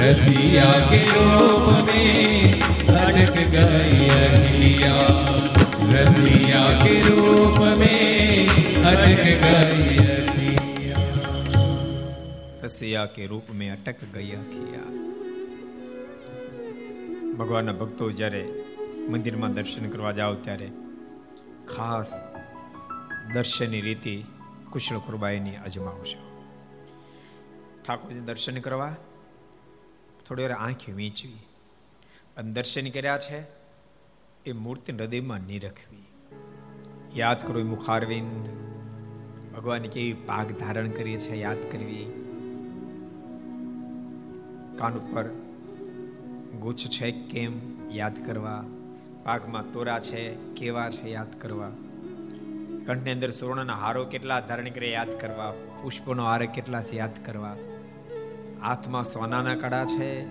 रसिया के रूप में, अटक गई अखिया रसिया के रूप में, अटक गई रसिया के रूप में अटक गई अखिया ભગવાનના ભક્તો જ્યારે મંદિરમાં દર્શન કરવા જાઓ ત્યારે ખાસ દર્શનની રીતિ કુશળ કુરબાઈની અજમાવશો. ઠાકોરજી દર્શન કરવા થોડી વાર આંખ વીંચવી અને દર્શન કર્યા છે એ મૂર્તિ હૃદયમાં નિરખવી. યાદ કરવું મુખારવિંદ ભગવાને કેવી પાક ધારણ કરી છે, યાદ કરવી. કાન ઉપર ગુચ્છ છે કેમ યાદ કરવા? પાકમાં તોરા છે, કેવા છે યાદ કરવા? કંઠની અંદર સુવર્ણના હારો કેટલા ધારણ કરે યાદ કરવા? પુષ્પનો હાર કેટલા છે યાદ કરવા? હાથમાં સોનાના કડા છે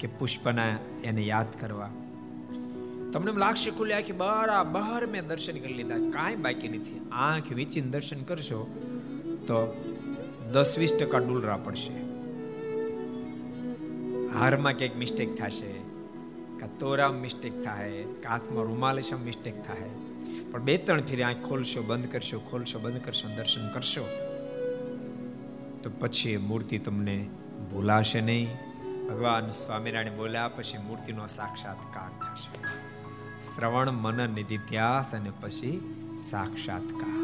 કે પુષ્પના એને યાદ કરવા? તમને એમ લાગશે ખુલ્યા આંખી બહાર મેં દર્શન કરી લીધા. કાંઈ બાકી નથી. આંખ વીચીને દર્શન કરશો તો દસ વીસ ટકા ડુલરા પડશે. હારમાં ક્યાંક મિસ્ટેક થશે, કે તોરામ મિસ્ટેક થાય કે હાથમાં રૂમાલેશમ મિસ્ટેક થાય પણ બે ત્રણ ફેરી આંખ ખોલશો, બંધ કરશો, ખોલશો, બંધ કરશો, દર્શન કરશો, તો પછી એ મૂર્તિ તમને ભૂલાશે નહીં. ભગવાન સ્વામિનારાયણ બોલ્યા પછી મૂર્તિનો સાક્ષાત્કાર થશે. શ્રવણ મનન નિધિધ્યાસ અને પછી સાક્ષાત્કાર.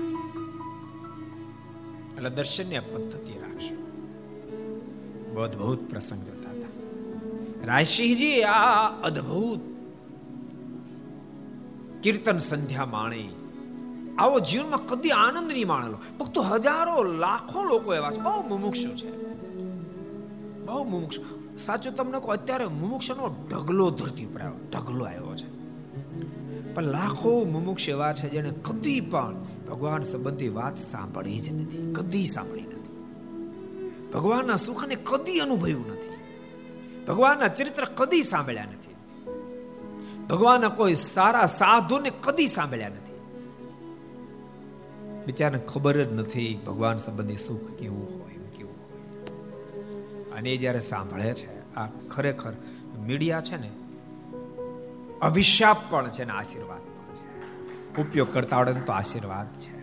એટલે દર્શનની આ પદ્ધતિ રાખશો. બહુ અદભુત પ્રસંગ જોતા. રાયસિંહજી આ અદ્ભુત. કીર્તન સંધ્યા માણી. આવો જીવનમાં કદી આનંદ નહીં માણેલો. ભક્તો હજારો, લાખો લોકો એવા છે. બહુ મુમુક્ષુ છે. બહુ મુમુક્ષુ. સાચું તમને કહું, અત્યારે મુમુક્ષનો ઢગલો ધરતી ઉપર આવ્યો. ઢગલો આવ્યો છે. પણ લાખો મુમુક્ષ એવા છે જેને કદી પણ ભગવાન સંબંધી વાત સાંભળી જ નથી. કદી સાંભળી નથી. ભગવાનના સુખને કદી અનુભવ્યું નથી. ભગવાનના ચરિત્ર કદી સાંભળ્યા નથી. ભગવાનના કોઈ સારા સાધુને કદી સાંભળ્યા નથી. બિચારાને ખબર જ નથી ભગવાન સંબંધી સુખ કેવું હોય, એમ કેવું હોય. અને એ જ્યારે સાંભળે છે, આ ખરેખર મીડિયા છે ને, અભિશાપ પણ છે ને આશીર્વાદ પણ છે. ઉપયોગ કરતા આવડે તો આશીર્વાદ છે.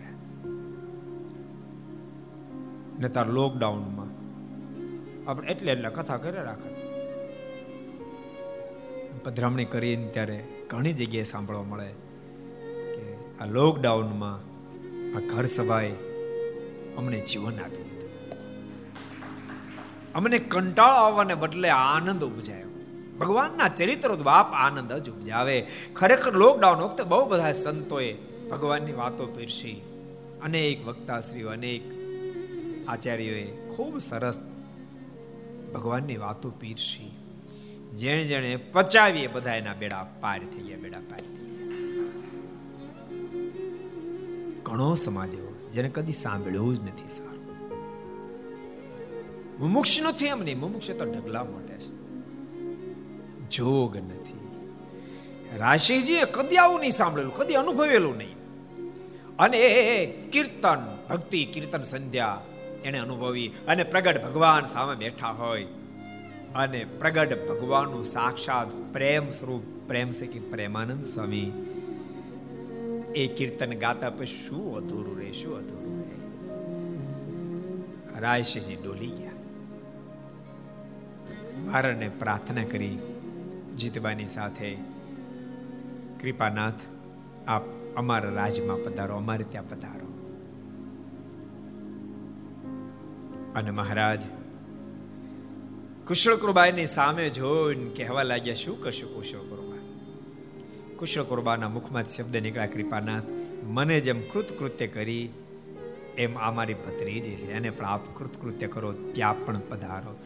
ને તાર લોકડાઉનમાં આપણે એટલે એટલે કથા કરી રાખત પધરામણી કરીને ત્યારે ઘણી જગ્યાએ સાંભળવા મળે કે આ લોકડાઉનમાં આ ઘર સભાએ અમને જીવન આપી દીધું. અમને કંટાળો આવવાને બદલે આનંદ ઉપજાયો. ભગવાનના ચરિત્રો બાપ આનંદ જ ઉપજાવે. ખરેખર લોકડાઉન વખતે બહુ બધા સંતોએ ભગવાનની વાતો પીરસી. અનેક વક્તાશ્રીઓ, અનેક આચાર્યોએ ખૂબ સરસ ભગવાનની વાતો પીરસી. જેણે જેણે પચાવીએ બધા એના બેડા પાર થઈ ગયા, બેડા પાર ઘણો સમાજ એવો જેને કદી સાંભળ્યું જ નથી સારું. મુમુક્ષ નથી એમ નહીં, મુમુક્ષ તો ઢગલા મોટે છે. જોગ નથી. રાશિજીએ કદી આવું નહીં સાંભળેલું, કદી અનુભવેલું નહીં. અને એ કીર્તન, ભક્તિ, કીર્તન સંધ્યા એને અનુભવી અને પ્રગટ ભગવાન સામે બેઠા હોય. અને પ્રગટ ભગવાનનું સાક્ષાત પ્રેમ સ્વરૂપ પ્રેમ છે કે પ્રેમાનંદ સ્વામી. એ કીર્તન ગાતા પછી શું અધૂરું રહે, શું અધૂરું રહે? રાયશીજી ડોલી ગયા. મારાને પ્રાર્થના કરી જીતબાની સાથે, કૃપાનાથ, આપ અમારા રાજમાં પધારો, અમારે ત્યાં પધારો. અને મહારાજ કુશળ કૃબાની સામે જોઈને કહેવા લાગ્યા, શું કશું કુશળ કૃબા કુશળ કૃબાના મુખમાં શબ્દ નીકળ્યા, કૃપાનાથ, મને જેમ કૃતકૃત્ય કરી, એમ આ મારી ભત્રીજી છે. એને પણ આપ કૃતકૃત્ય કરો, ત્યાં પણ પધારો.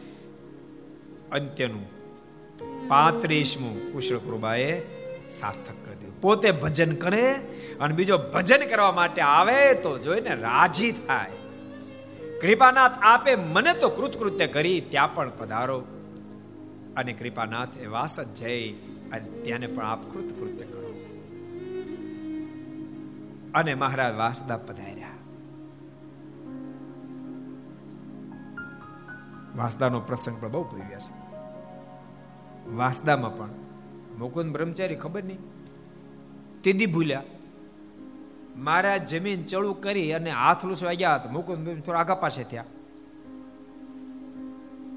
અંત્યનું પાંત્રીસમું કુશળ કૃપાએ સાર્થક કરી દીધું. પોતે ભજન કરે અને બીજો ભજન કરવા માટે આવે તો જોઈને રાજી થાય. કૃપાનાથ આપે મને તો કૃતકૃત્ય કરી, ત્યાં પણ પધારો. અને કૃપાનાથ એ વાસદ જઈ અને ત્યાંને પણ આપ કૃતકૃત્ય કરો. અને મહારાજ વાસદા પધાર્યા. વાસદાનો પ્રસંગ પણ બહુ ભવ્ય છે. વાસદામાં પણ મુકુંદ બ્રહ્મચારી ખબર નહીં? તેદી ભૂલ્યા. મારા જમીન ચડું કરી અને હાથ લૂસવા ગયા તો મુકુંદ થોડા આગા પાસે થયા.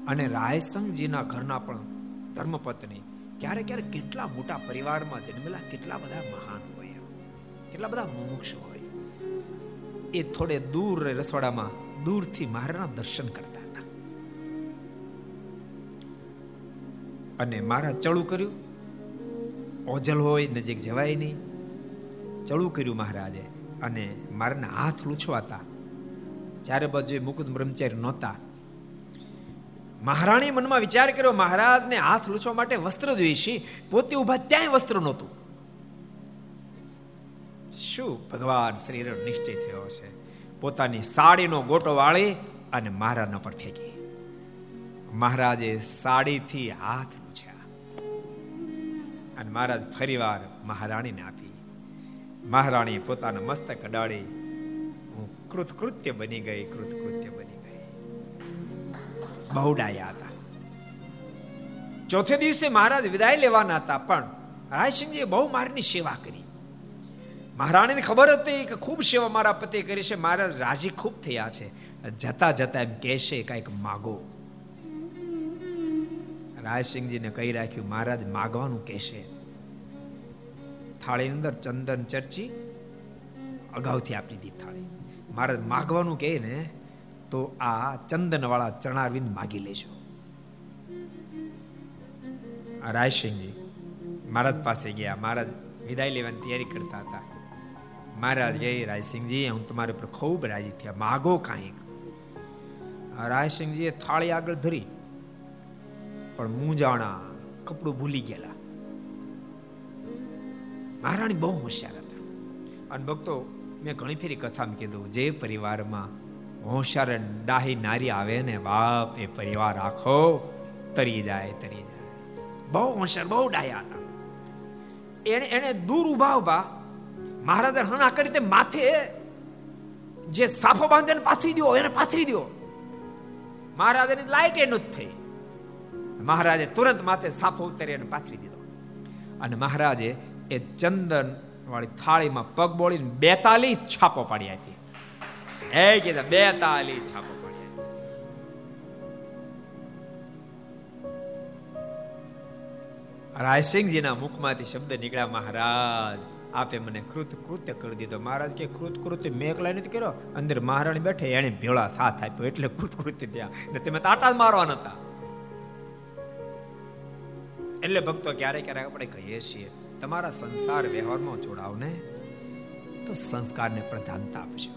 અને રાયસંગજીના ઘરના પણ ધર્મપત્ની ક્યારે ક્યારે કેટલા મોટા પરિવારમાં જન્મેલા, કેટલા બધા મહાન હોય. કેટલા બધા મુમુક્ષ હોય. એ થોડે દૂર રસોડામાં, દૂરથી મહારાજના દર્શન કરતા હતા. અને મારા ચડું કર્યું. ઓજલ હોય, નજીક જવાય નહીં. ચડું કર્યું મહારાજે અને મારાના હાથ લૂછવાતા. જ્યારે બાજુ મુકુદ બ્રહ્મચારી નહોતા. મહારાણી મનમાં વિચાર કર્યો, મહારાજને હાથ લૂછવા માટે વસ્ત્ર જોઈશે. પોતે ઊભા ત્યાંય વસ્ત્ર નહોતું. શું ભગવાન શરીર નિશ્ચય થયો છે પોતાની સાડીનો ગોટો વાળી અને મહારાજના પર ફેંકી. મહારાજે સાડીથી હાથ લૂછ્યા. અને મહારાજ ફરીવાર મહારાણીને આપી. મહારાણી પોતાના મસ્તક અડાડી હું કૃતકૃત્ય બની ગઈ, કૃતકૃત્ય બની ગઈ. બહુ ડાયા હતા. ચોથે દિવસે મહારાજ વિદાય લેવાના હતા, પણ રાયસિંહજીએ બહુ મારની સેવા કરી. મહારાણીને ખબર હતી કે ખૂબ સેવા મારા પતિ કરી છે. મહારાજ રાજી ખૂબ થયા છે. જતા જતા એમ કહેશે, કાંઈક માગો. રાયસિંહજીને કહી રાખ્યું, મહારાજ, માગવાનું કહેશે. થાળીની અંદર ચંદન ચર્ચી, અગાઉથી આપી દીધી થાળી. મહારાજ માગવાનું કહે ને, તો આ ચંદનવાળા ચણાવિંદ માગી લેજો. રાયસિંહજી મહારાજ પાસે ગયા. મહારાજ વિદાય લેવાની તૈયારી કરતા હતા. મહારાજ એ રાયસિંહજી, હું તમારી પર ખૂબ રાજી થયા. માગો કાંઈક. રાયસિંહજીએ થાળી આગળ ધરી. પણ મૂંઝાણા કપડું ભૂલી ગયેલા. મહારાણી બહુ હોશિયાર હતા. અને ભક્તો, મેં ઘણી ફેરી કથામાં કીધું, જે પરિવારમાં હોશિયાર ડાહી નારી આવે ને, બાપ એ પરિવાર આખો તરી જાય તરી જાય. બહુ હોશિયાર, બહુ ડાયા હતા. એને એને દૂર ઊભા ઊભા મહારાજે હણા કરી તે માથે જે સાફો બાંધે પાથરી દો એને પાથરી દો મહારાજાની લાઈટ એનું જ થઈ. મહારાજે તુરંત માથે સાફો ઉતરી અને પાથરી દીધો. અને મહારાજે એ ચંદન વાળી થાળીમાં પગ બોળીને બેતાલીસ છાપો પાડી આપી. એ કીધા બેતાલીસ છાપો પાડી રાયસિંહજીના મુખમાંથી શબ્દ નીકળ્યા, મહારાજ, આપે મને કૃત કૃત્ય કરી દીધો. મહારાજ કે કૃત કૃત્ય મેં એકલા નથી કર્યો. અંદર મહારાણી બેઠે એને ભેળા સાથ આપ્યો, એટલે કૃત કૃત્ય ત્યાં ને તમે તાટા જ મારવા હતા. એટલે ભક્તો ક્યારેક ક્યારેક આપણે કહીએ છીએ તમારા સંસાર વ્યવહારમાં જોડાવ ને તો સંસ્કારને પ્રધાનતા આપજો.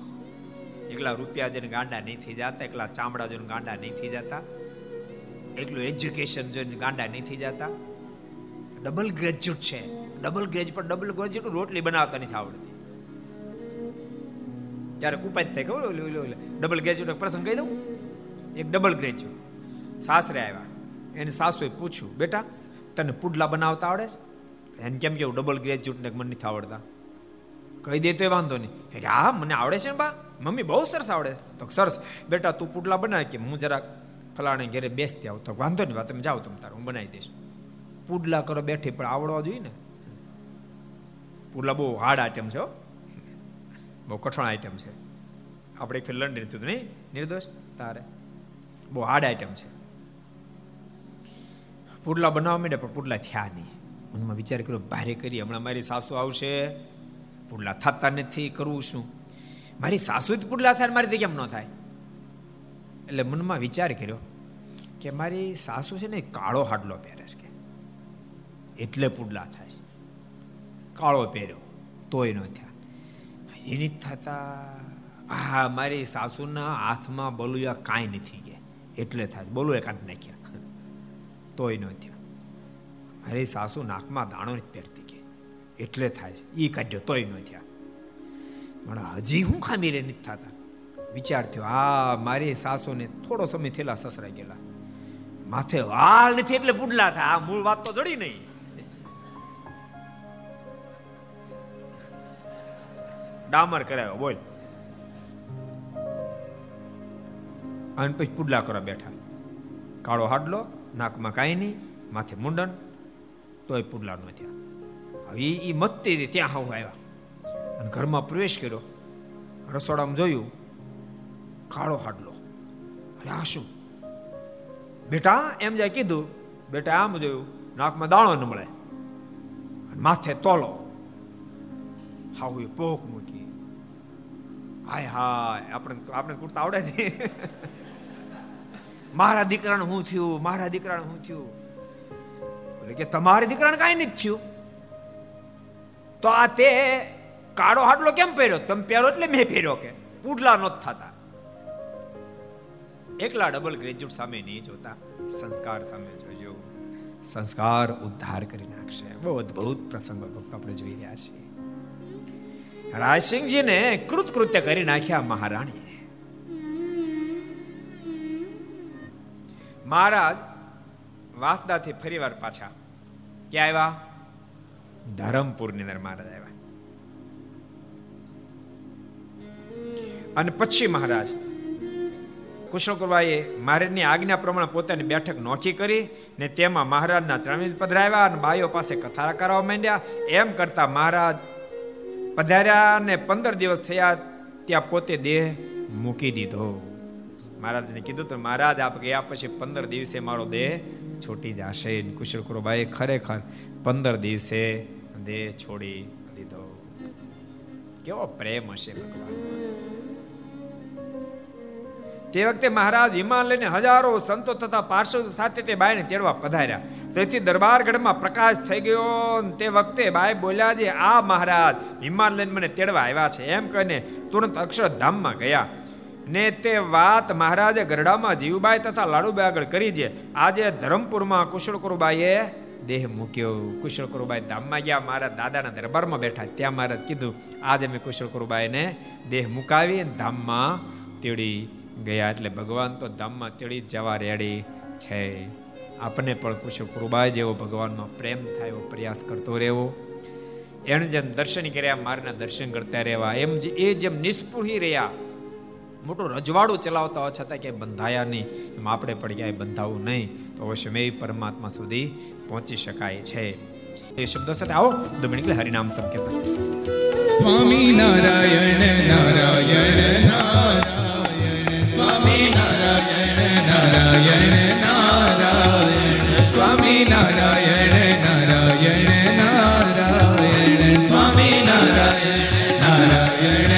એકલા રૂપિયા જોઈને ગાંડા નહીં થઈ જતા, એકલા ચામડા જોઈને ગાંડા નહીં થઈ જતા, એકલું એજ્યુકેશન જોઈને ગાંડા નહીં થઈ જતા. ડબલ ગ્રેજ્યુએટ છે. ડબલ ગ્રેજ પર ડબલ ગ્રેજ્યુએટ રોટલી બનાવતા નથી આવડતી. ત્યારે કુપાત થાય, ખબર ઓલું, ઓલી ડબલ ગ્રેજ્યુએટ પ્રસંગ કહી દઉં? એક ડબલ ગ્રેજ્યુએટ સાસરે આવ્યા. એને સાસુએ પૂછ્યું, બેટા, તને પુડલા બનાવતા આવડે છે? એને કેમ કેવું ડબલ ગ્રેજ્યુએટ ને મને નથી આવડતા. કહી દે તો એ વાંધો નહીં. હા મને આવડે છે ને બા? મમ્મી બહુ સરસ આવડે તો સરસ. બેટા, તું પુટલા બનાવ કે હું જરાક ફલાણે ઘરે બેસતી આવું. તો વાંધો નહીં તમે જાઓ તમે તારે, હું બનાવી દઈશ. પુડલા કરો બેઠી, પણ આવડવા જોઈએ ને. પુડલા બહુ હાર્ડ આઈટમ છે બહુ કઠણ આઈટમ છે. આપણે ફિર લંડન થયું નહીં? નિર્દોષ? તારે. બહુ હાર્ડ આઈટમ છે. પુડલા બનાવવા માંડે પણ પુડલા થયા નહીં. મનમાં વિચાર કર્યો ભારે કરી હમણાં મારી સાસુ આવશે. પુડલા થતા નથી કરવું શું? મારી સાસુ જ પુડલા થાય મારી કેમ ન થાય. એટલે મનમાં વિચાર કર્યો કે મારી સાસુ છે ને કાળો હાડલો પહેરે છે એટલે પુડલા થાય છે. કાળો પહેર્યો, તોય ન થયા. એની થતા. હા મારી સાસુના હાથમાં બલુયા કાંઈ નથી કે. એટલે થાય બોલુએ કાઢી નાખ્યા. તોય ન થયા. મારી સાસુ નાકમાં દાણો નથી પહેરતી કે. એટલે થાય એ કાઢ્યો, તોય ન થયા. પણ હજી હું ખામી રે નથી થતા. વિચાર થયો, આ મારી સાસુને થોડો સમય થયેલા સસરા ગયેલા. માથે વાળ નથી એટલે પુડલા થાય આ મૂળ વાત તો જડી નહીં ડામર કરાયો, બોલ. અને પછી પુડલા કરવા બેઠા. કાળો હાડલો, નાકમાં કાંઈ નહીં, માથે મુંડન. તોય પુડલા ન થયા. હવે એ મતતી ત્યાં હાવ આવ્યા. અને ઘરમાં પ્રવેશ કર્યો. રસોડામાં જોયું, કાળો હાડલો. અરે, આ શું? બેટા, એમ જાય કીધું. બેટા, આમ જોયું, નાકમાં દાણો ન મળે. માથે તોલો. હાવું એ પોક મૂકી. હાય હાય, આપણે આપણે કુર્તા આવડે ને મારા દીકરાને હું થયું? મારા દીકરાને હું થયું? એટલે કે તમારા દીકરાને કાંઈ નથી થયું તો આ તે કાળો હાડલો કેમ પહેર્યો તમે પહેરો એટલે મેં પહેર્યો કે પુડલા નોત થતા એકલા ડબલ ગ્રેજ્યુએટ સામે નહીં જોતા સંસ્કાર સામે જોજો સંસ્કાર ઉદ્ધાર કરી નાખશે બહુ અદભુત પ્રસંગો ભક્તો આપણે જોઈ રહ્યા છીએ રાયસિંહજીને કૃતકૃત્ય કરી નાખ્યા મહારાણીએ મહારાજ વાસદાથી ફરીવાર પાછા. ક્યાં આવ્યા? ધરમપુરની અંદર મહારાજ આવ્યા. અને પછી મહારાજ કુશળકુરબાએ મહારાજની આજ્ઞા પ્રમાણે પોતાની બેઠક નોખી કરી ને તેમાં મહારાજના ચરણી પધરાવ્યા અને બાઈઓ પાસે કથા કરવા માંડ્યા. એમ કરતા મહારાજ પધાર્યા ને પંદર દિવસ થયા ત્યાં પોતે દેહ મૂકી દીધો. મહારાજને કીધું તો મહારાજ આપ ગયા પછી પંદર દિવસે મારો દેહ છૂટી જશે. કુશળ કુરુબાઈ ખરેખર પંદર દિવસે દેહ છોડી દીધો. કેવો પ્રેમ હશે ભગવાન. તે વખતે મહારાજ હિમાલયને હજારો સંતો તથા પાર્ષદ સાથે તે બાઈને તેડવા પધાર્યા. તેથી દરબારગઢમાં પ્રકાશ થઈ ગયો તે વખતે બાઈ બોલ્યા છે, આ મહારાજ, હિમાલયન મને તેડવા આવ્યા છે. એમ કહીને તુરંત અક્ષરધામમાં ગયા. ને તે વાત મહારાજે ગરડામાં જીવબાઈ તથા લાડુબાઈ આગળ કરી છે આજે ધરમપુરમાં કુશળકુરુબાઈએ દેહ મૂક્યો. કુશળ કુરુબાઈ ધામમાં ગયા. મારા દાદાના દરબારમાં બેઠા. ત્યાં મહારાજ કીધું, આજે મેં કુશળ કુરુબાઈને દેહ મુકાવી ધામમાં તેડી ગયા. એટલે ભગવાન તો ધામમાં તેડી જવા રેડી છે. આપણે પણ કુશળ કુરુબાઈ જેવો ભગવાનમાં પ્રેમ થાય એવો પ્રયાસ કરતો રહેવો. એણે જેમ દર્શન કર્યા, મારના દર્શન કરતા રહેવા. એમ એ જેમ નિષ્પૃહી રહ્યા મોટું રજવાડું ચલાવતા હોવા છતાં ક્યાંય બંધાયા નહીં. એમ આપણે પણ ક્યાંય બંધાવું નહીં. તો અવશ્યમેય પરમાત્મા સુધી પહોંચી શકાય છે. એ શબ્દો સાથે આવો. દો એટલે હરિનામ સંકેતન સ્વામી નારાયણ નારાયણ નારાયણ, સ્વામી નારાયણ નારાયણ નારાયણ, સ્વામી નારાયણ નારાયણ નારાયણ, સ્વામી નારાયણ નારાયણ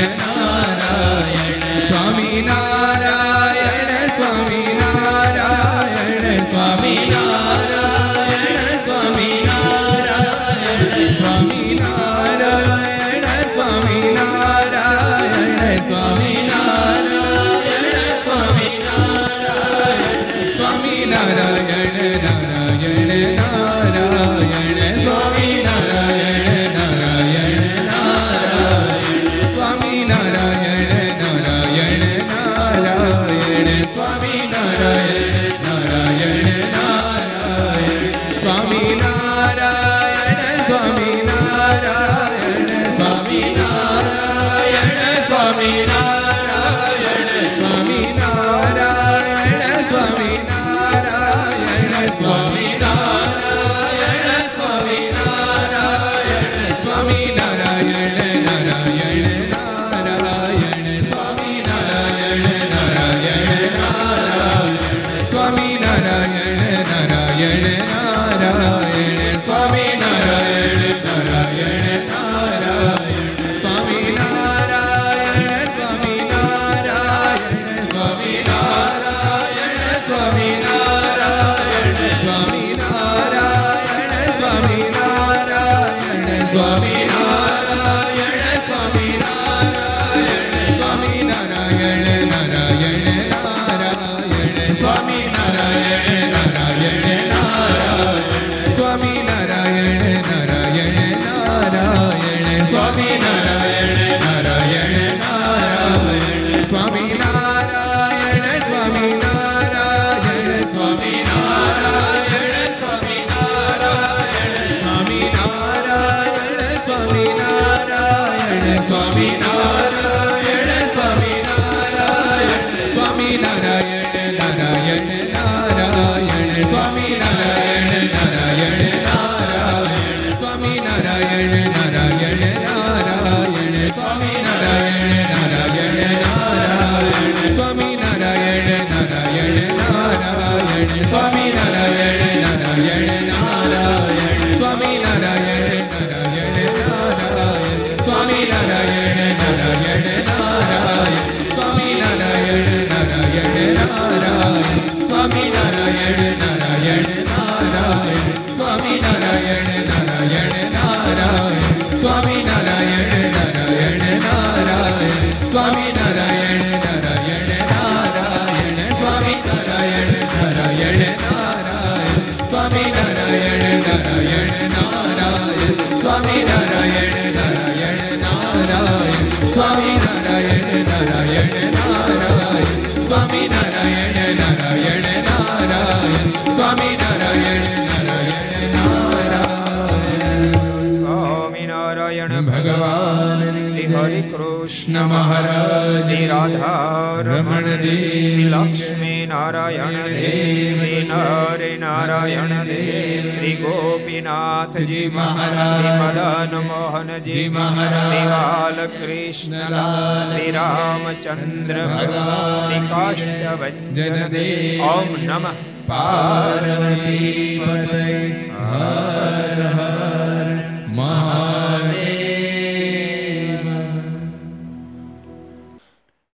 કૃષ્ણ મહારાજ શ્રી રાધા રમણ દે શ્રી લક્ષ્મી નારાયણ દે શ્રી નરે નારાયણ દે શ્રી ગોપીનાથજી મહારાજ શ્રી મદન મોહનજી મહારાજ શ્રી બાલકૃષ્ણ શ્રી રામચંદ્ર ભગવાન શ્રી કાષ્ટભન દે ઓમ નમઃ પાર્વતી પતય